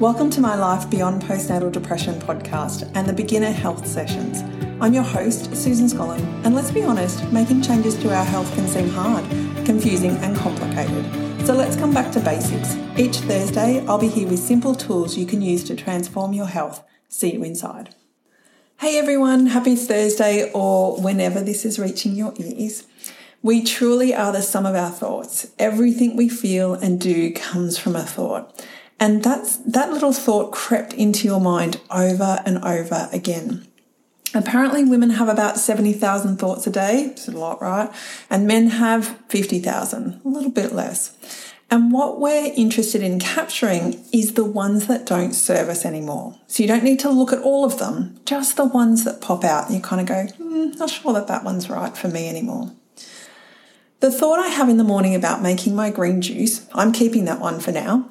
Welcome to my Life Beyond Postnatal Depression podcast and the Beginner Health Sessions. I'm your host, Susan Scollen, and let's be honest, making changes to our health can seem hard, confusing, and complicated. So let's come back to basics. Each Thursday, I'll be here with simple tools you can use to transform your health. See you inside. Hey everyone, happy Thursday, or whenever this is reaching your ears. We truly are the sum of our thoughts. Everything we feel and do comes from a thought. And that's, that little thought crept into your mind over and over again. Apparently, women have about 70,000 thoughts a day. It's a lot, right? And men have 50,000, a little bit less. And what we're interested in capturing is the ones that don't serve us anymore. So you don't need to look at all of them, just the ones that pop out. And you kind of go, hmm, not sure that that one's right for me anymore. The thought I have in the morning about making my green juice, I'm keeping that one for now,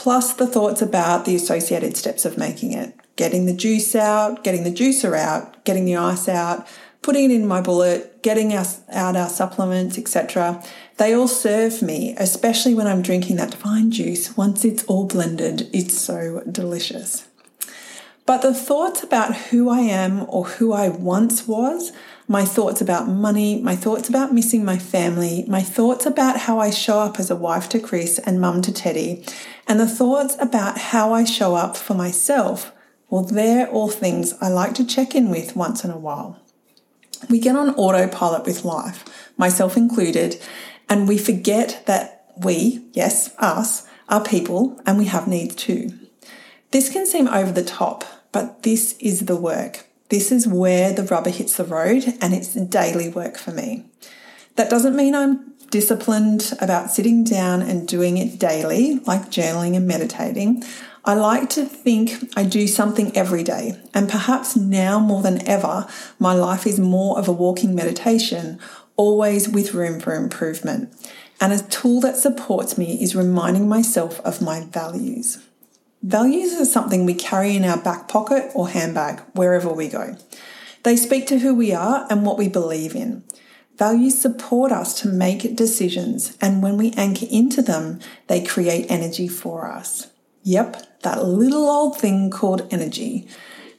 plus the thoughts about the associated steps of making it getting the juice out, getting the juicer out, getting the ice out, putting it in my bullet, getting out our supplements, etc. They all serve me, especially when I'm drinking that fine juice. Once it's all blended, it's so delicious. But the thoughts about who I am or who I once was, my thoughts about money, my thoughts about missing my family, my thoughts about how I show up as a wife to Chris and mum to Teddy, and the thoughts about how I show up for myself, well, they're all things I like to check in with once in a while. We get on autopilot with life, myself included, and we forget that we, yes, us, are people and we have needs too. This can seem over the top, but this is the work. This is where the rubber hits the road and it's daily work for me. That doesn't mean I'm disciplined about sitting down and doing it daily, like journaling and meditating. I like to think I do something every day, and perhaps now more than ever, my life is more of a walking meditation, always with room for improvement. And a tool that supports me is reminding myself of my values. Values are something we carry in our back pocket or handbag wherever we go. They speak to who we are and what we believe in. Values support us to make decisions, and when we anchor into them, they create energy for us. Yep, that little old thing called energy,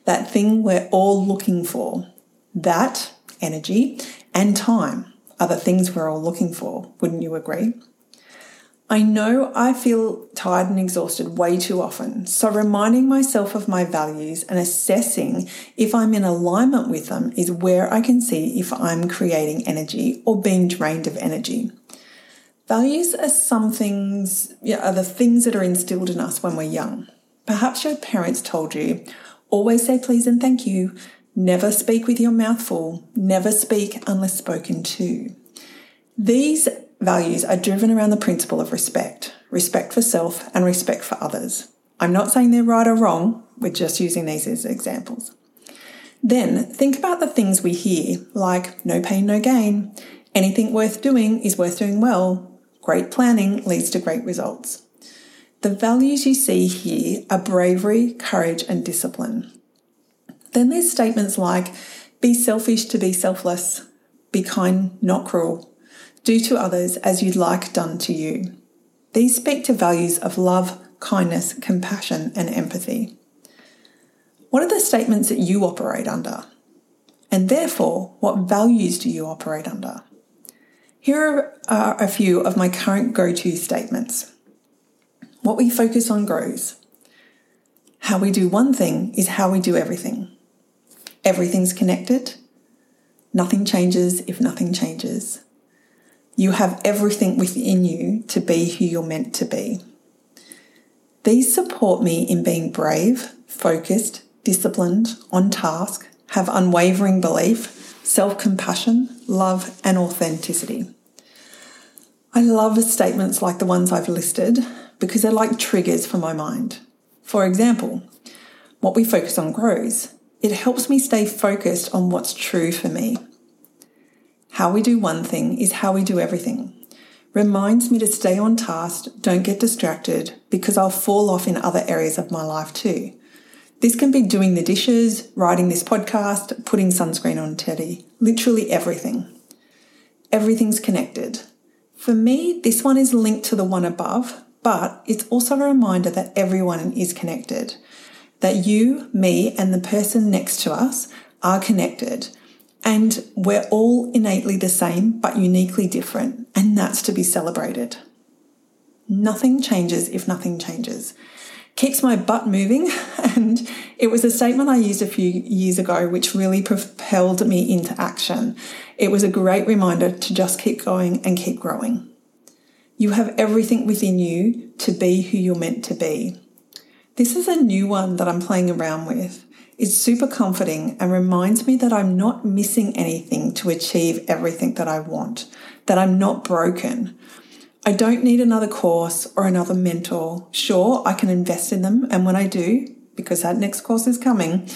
that thing we're all looking for. That energy and time are the things we're all looking for, wouldn't you agree? I know I feel tired and exhausted way too often, so reminding myself of my values and assessing if I'm in alignment with them is where I can see if I'm creating energy or being drained of energy. Values are some things, are the things that are instilled in us when we're young. Perhaps your parents told you, always say please and thank you, never speak with your mouth full, never speak unless spoken to. These values are driven around the principle of respect respect for self and respect for others. I'm not saying they're right or wrong, we're just using these as examples. Then think about the things we hear, like no pain, no gain, anything worth doing is worth doing well, great planning leads to great results. The values you see here are bravery, courage, and discipline. Then there's statements like be selfish to be selfless, be kind, not cruel, do to others as you'd like done to you. These speak to values of love, kindness, compassion, and empathy. What are the statements that you operate under? And therefore, what values do you operate under? Here are a few of my current go to statements. What we focus on grows. How we do one thing is how we do everything. Everything's connected. Nothing changes if nothing changes. You have everything within you to be who you're meant to be. These support me in being brave, focused, disciplined, on task, have unwavering belief, self compassion, love, and authenticity. I love statements like the ones I've listed because they're like triggers for my mind. For example, what we focus on grows. It helps me stay focused on what's true for me. How we do one thing is how we do everything. Reminds me to stay on task, don't get distracted, because I'll fall off in other areas of my life too. This can be doing the dishes, writing this podcast, putting sunscreen on Teddy, literally everything. Everything's connected. For me, this one is linked to the one above but it's also a reminder that everyone is connected. That you, me, and the person next to us are connected. And we're all innately the same, but uniquely different. And that's to be celebrated. Nothing changes if nothing changes. Keeps my butt moving. And it was a statement I used a few years ago, which really propelled me into action. It was a great reminder to just keep going and keep growing. You have everything within you to be who you're meant to be. This is a new one that I'm playing around with. It's super comforting and reminds me that I'm not missing anything to achieve everything that I want, that I'm not broken. I don't need another course or another mentor. Sure, I can invest in them, and when I do, because that next course is coming,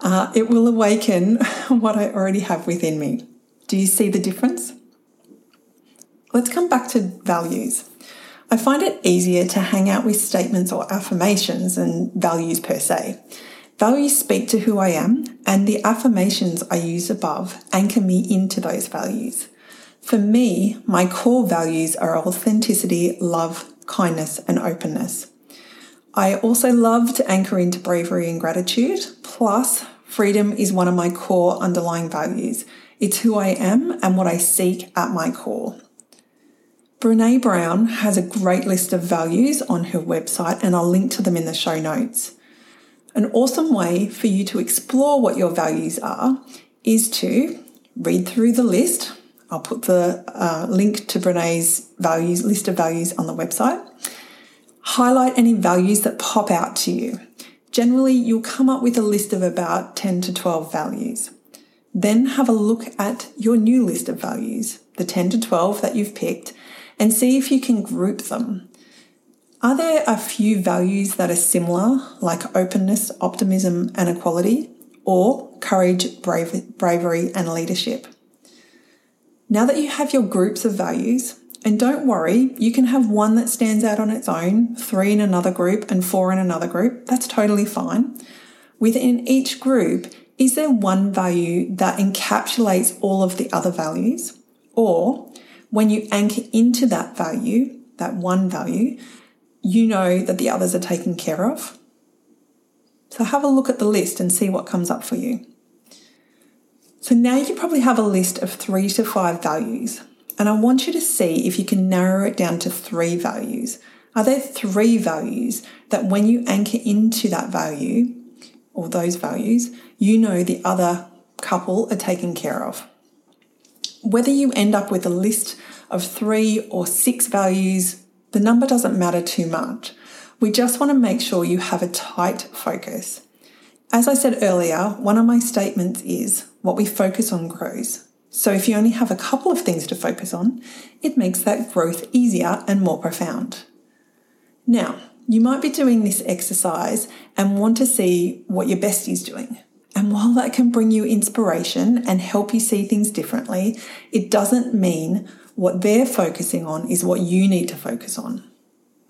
uh, it will awaken what I already have within me. Do you see the difference? Let's come back to values. I find it easier to hang out with statements or affirmations than values per se. Values speak to who I am, and the affirmations I use above anchor me into those values. For me, my core values are authenticity, love, kindness, and openness. I also love to anchor into bravery and gratitude, plus, freedom is one of my core underlying values. It's who I am and what I seek at my core. Brene Brown has a great list of values on her website, and I'll link to them in the show notes. An awesome way for you to explore what your values are is to read through the list. I'll put the uh, link to Brene's values list of values on the website. Highlight any values that pop out to you. Generally, you'll come up with a list of about 10 to 12 values. Then have a look at your new list of values, the 10 to 12 that you've picked, and see if you can group them. Are there a few values that are similar, like openness, optimism, and equality, or courage, brave, bravery, and leadership? Now that you have your groups of values, and don't worry, you can have one that stands out on its own, three in another group, and four in another group. That's totally fine. Within each group, is there one value that encapsulates all of the other values? Or when you anchor into that value, that one value, you know that the others are taken care of. So have a look at the list and see what comes up for you. So now you probably have a list of three to five values, and I want you to see if you can narrow it down to three values. Are there three values that when you anchor into that value or those values, you know the other couple are taken care of? Whether you end up with a list of three or six values, the number doesn't matter too much. We just want to make sure you have a tight focus. As I said earlier, one of my statements is what we focus on grows. So if you only have a couple of things to focus on, it makes that growth easier and more profound. Now, you might be doing this exercise and want to see what your bestie is doing. And while that can bring you inspiration and help you see things differently, it doesn't mean what they're focusing on is what you need to focus on.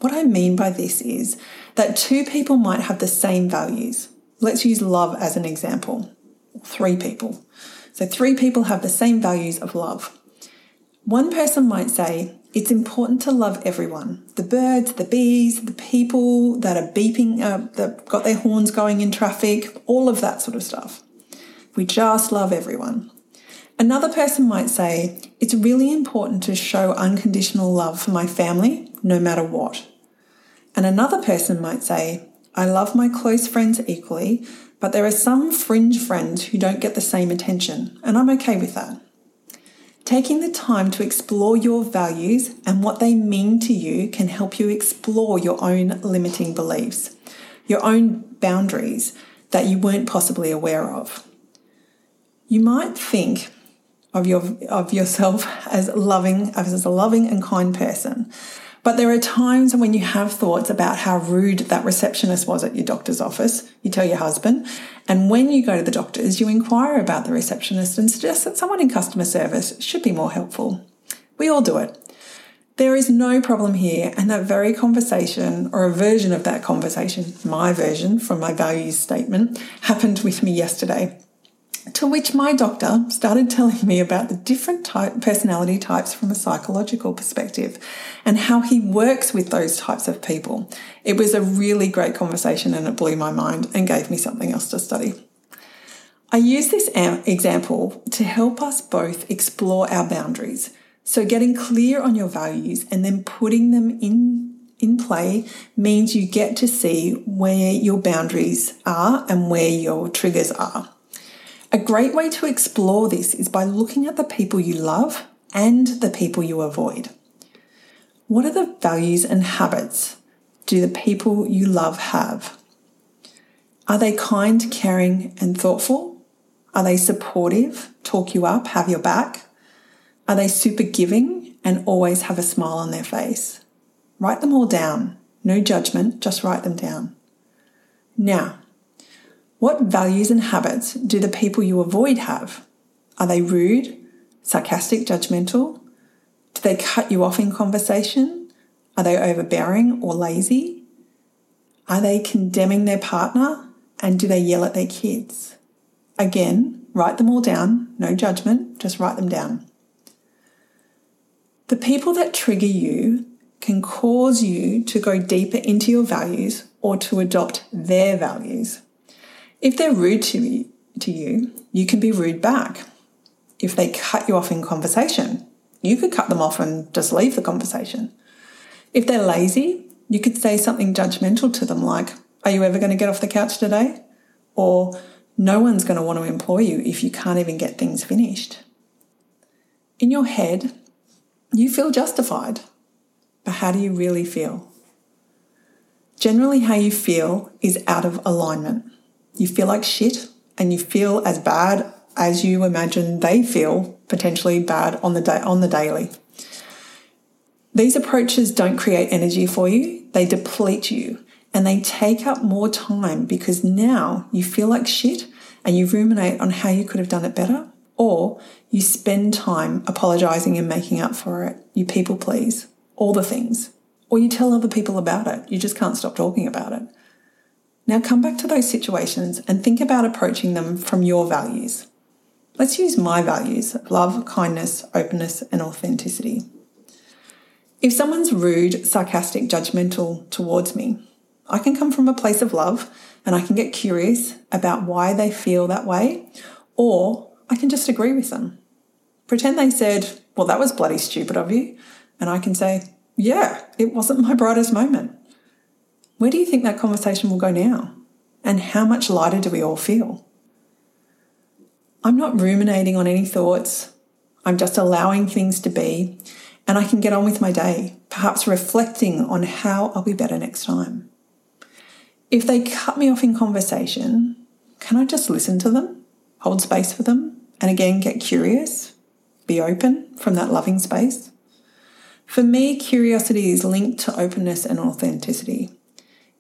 What I mean by this is that two people might have the same values. Let's use love as an example. Three people. So, three people have the same values of love. One person might say, it's important to love everyone the birds, the bees, the people that are beeping, uh, that got their horns going in traffic, all of that sort of stuff. We just love everyone. Another person might say, it's really important to show unconditional love for my family, no matter what. And another person might say, I love my close friends equally, but there are some fringe friends who don't get the same attention, and I'm okay with that. Taking the time to explore your values and what they mean to you can help you explore your own limiting beliefs, your own boundaries that you weren't possibly aware of. You might think of your of yourself as loving as a loving and kind person. But there are times when you have thoughts about how rude that receptionist was at your doctor's office. You tell your husband. And when you go to the doctor's, you inquire about the receptionist and suggest that someone in customer service should be more helpful. We all do it. There is no problem here. And that very conversation, or a version of that conversation, my version from my values statement, happened with me yesterday. To which my doctor started telling me about the different type, personality types from a psychological perspective and how he works with those types of people. It was a really great conversation and it blew my mind and gave me something else to study. I use this example to help us both explore our boundaries. So, getting clear on your values and then putting them in, in play means you get to see where your boundaries are and where your triggers are. A great way to explore this is by looking at the people you love and the people you avoid. What are the values and habits do the people you love have? Are they kind, caring, and thoughtful? Are they supportive, talk you up, have your back? Are they super giving and always have a smile on their face? Write them all down. No judgment, just write them down. Now, what values and habits do the people you avoid have? Are they rude, sarcastic, judgmental? Do they cut you off in conversation? Are they overbearing or lazy? Are they condemning their partner? And do they yell at their kids? Again, write them all down, no judgment, just write them down. The people that trigger you can cause you to go deeper into your values or to adopt their values. If they're rude to you, to you, you can be rude back. If they cut you off in conversation, you could cut them off and just leave the conversation. If they're lazy, you could say something judgmental to them like, Are you ever going to get off the couch today? Or no one's going to want to employ you if you can't even get things finished. In your head, you feel justified, but how do you really feel? Generally, how you feel is out of alignment. You feel like shit and you feel as bad as you imagine they feel potentially bad on the day on the daily. These approaches don't create energy for you, they deplete you and they take up more time because now you feel like shit and you ruminate on how you could have done it better, or you spend time apologizing and making up for it. You people please, all the things, or you tell other people about it. You just can't stop talking about it. Now come back to those situations and think about approaching them from your values. Let's use my values of love, kindness, openness, and authenticity. If someone's rude, sarcastic, judgmental towards me, I can come from a place of love and I can get curious about why they feel that way, or I can just agree with them. Pretend they said, Well, that was bloody stupid of you. And I can say, Yeah, it wasn't my brightest moment. Where do you think that conversation will go now? And how much lighter do we all feel? I'm not ruminating on any thoughts. I'm just allowing things to be, and I can get on with my day, perhaps reflecting on how I'll be better next time. If they cut me off in conversation, can I just listen to them, hold space for them, and again get curious, be open from that loving space? For me, curiosity is linked to openness and authenticity.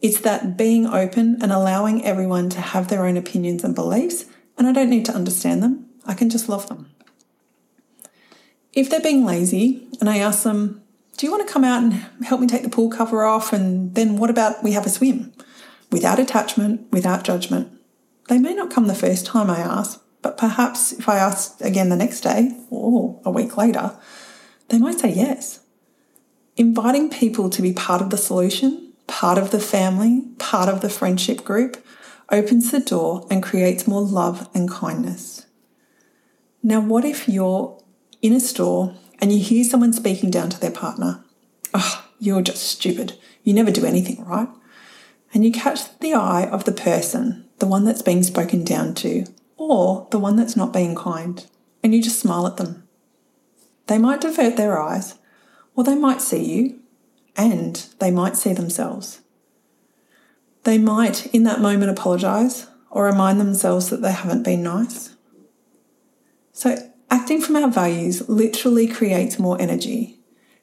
It's that being open and allowing everyone to have their own opinions and beliefs, and I don't need to understand them, I can just love them. If they're being lazy and I ask them, Do you want to come out and help me take the pool cover off? And then what about we have a swim? without attachment, without judgment. They may not come the first time I ask, but perhaps if I ask again the next day or a week later, they might say yes. Inviting people to be part of the solution, part of the family, part of the friendship group opens the door and creates more love and kindness. Now, what if you're in a store and you hear someone speaking down to their partner? Oh, you're just stupid. You never do anything right and you catch the eye of the person, the one that's being spoken down to, or the one that's not being kind, and you just smile at them. They might divert their eyes, or they might see you, and they might see themselves. They might, in that moment, apologise or remind themselves that they haven't been nice. So, acting from our values literally creates more energy.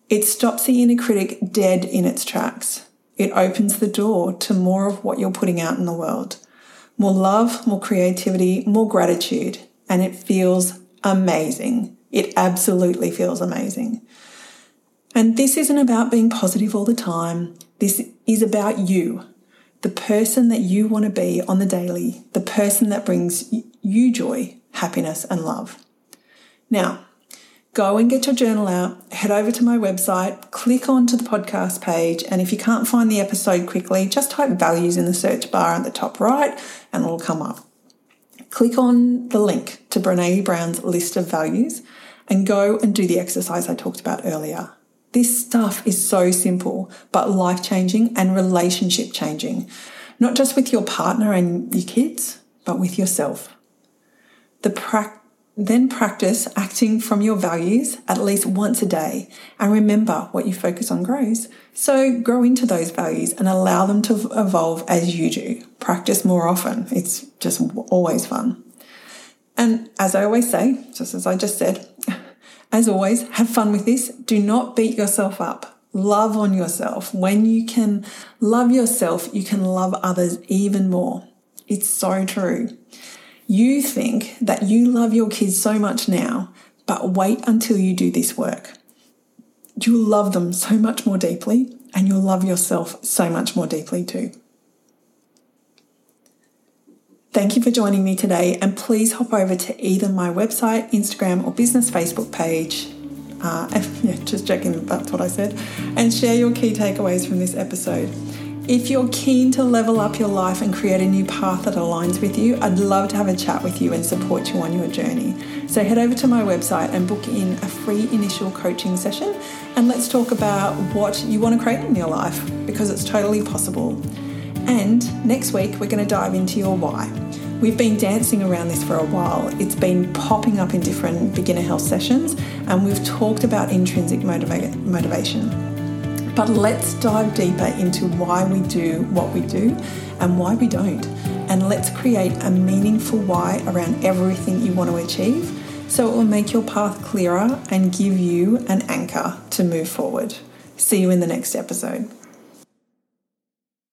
It stops the inner critic dead in its tracks it opens the door to more of what you're putting out in the world more love, more creativity, more gratitude, and it feels amazing. It absolutely feels amazing. And this isn't about being positive all the time. This is about you, the person that you want to be on the daily, the person that brings you joy, happiness, and love. Now, go and get your journal out, head over to my website, click onto the podcast page, and if you can't find the episode quickly, just type values in the search bar at the top right and it'll come up. Click on the link to Brene Brown's list of values and go and do the exercise I talked about earlier. This stuff is so simple, but life changing and relationship changing, not just with your partner and your kids, but with yourself. The then practice acting from your values at least once a day and remember what you focus on grows. So grow into those values and allow them to evolve as you do. Practice more often. It's just always fun. And as I always say, just as I just said, as always, have fun with this. Do not beat yourself up. Love on yourself. When you can love yourself, you can love others even more. It's so true. You think that you love your kids so much now, but wait until you do this work. You'll love them so much more deeply, and you'll love yourself so much more deeply too. Thank you for joining me today, and please hop over to either my website, Instagram, or business Facebook page. Uh, yeah, just checking that's what I said, and share your key takeaways from this episode. If you're keen to level up your life and create a new path that aligns with you, I'd love to have a chat with you and support you on your journey. So head over to my website and book in a free initial coaching session and let's talk about what you want to create in your life because it's totally possible. And next week, we're going to dive into your why. We've been dancing around this for a while. It's been popping up in different beginner health sessions, and we've talked about intrinsic motiva- motivation. But let's dive deeper into why we do what we do and why we don't. And let's create a meaningful why around everything you want to achieve so it will make your path clearer and give you an anchor to move forward. See you in the next episode.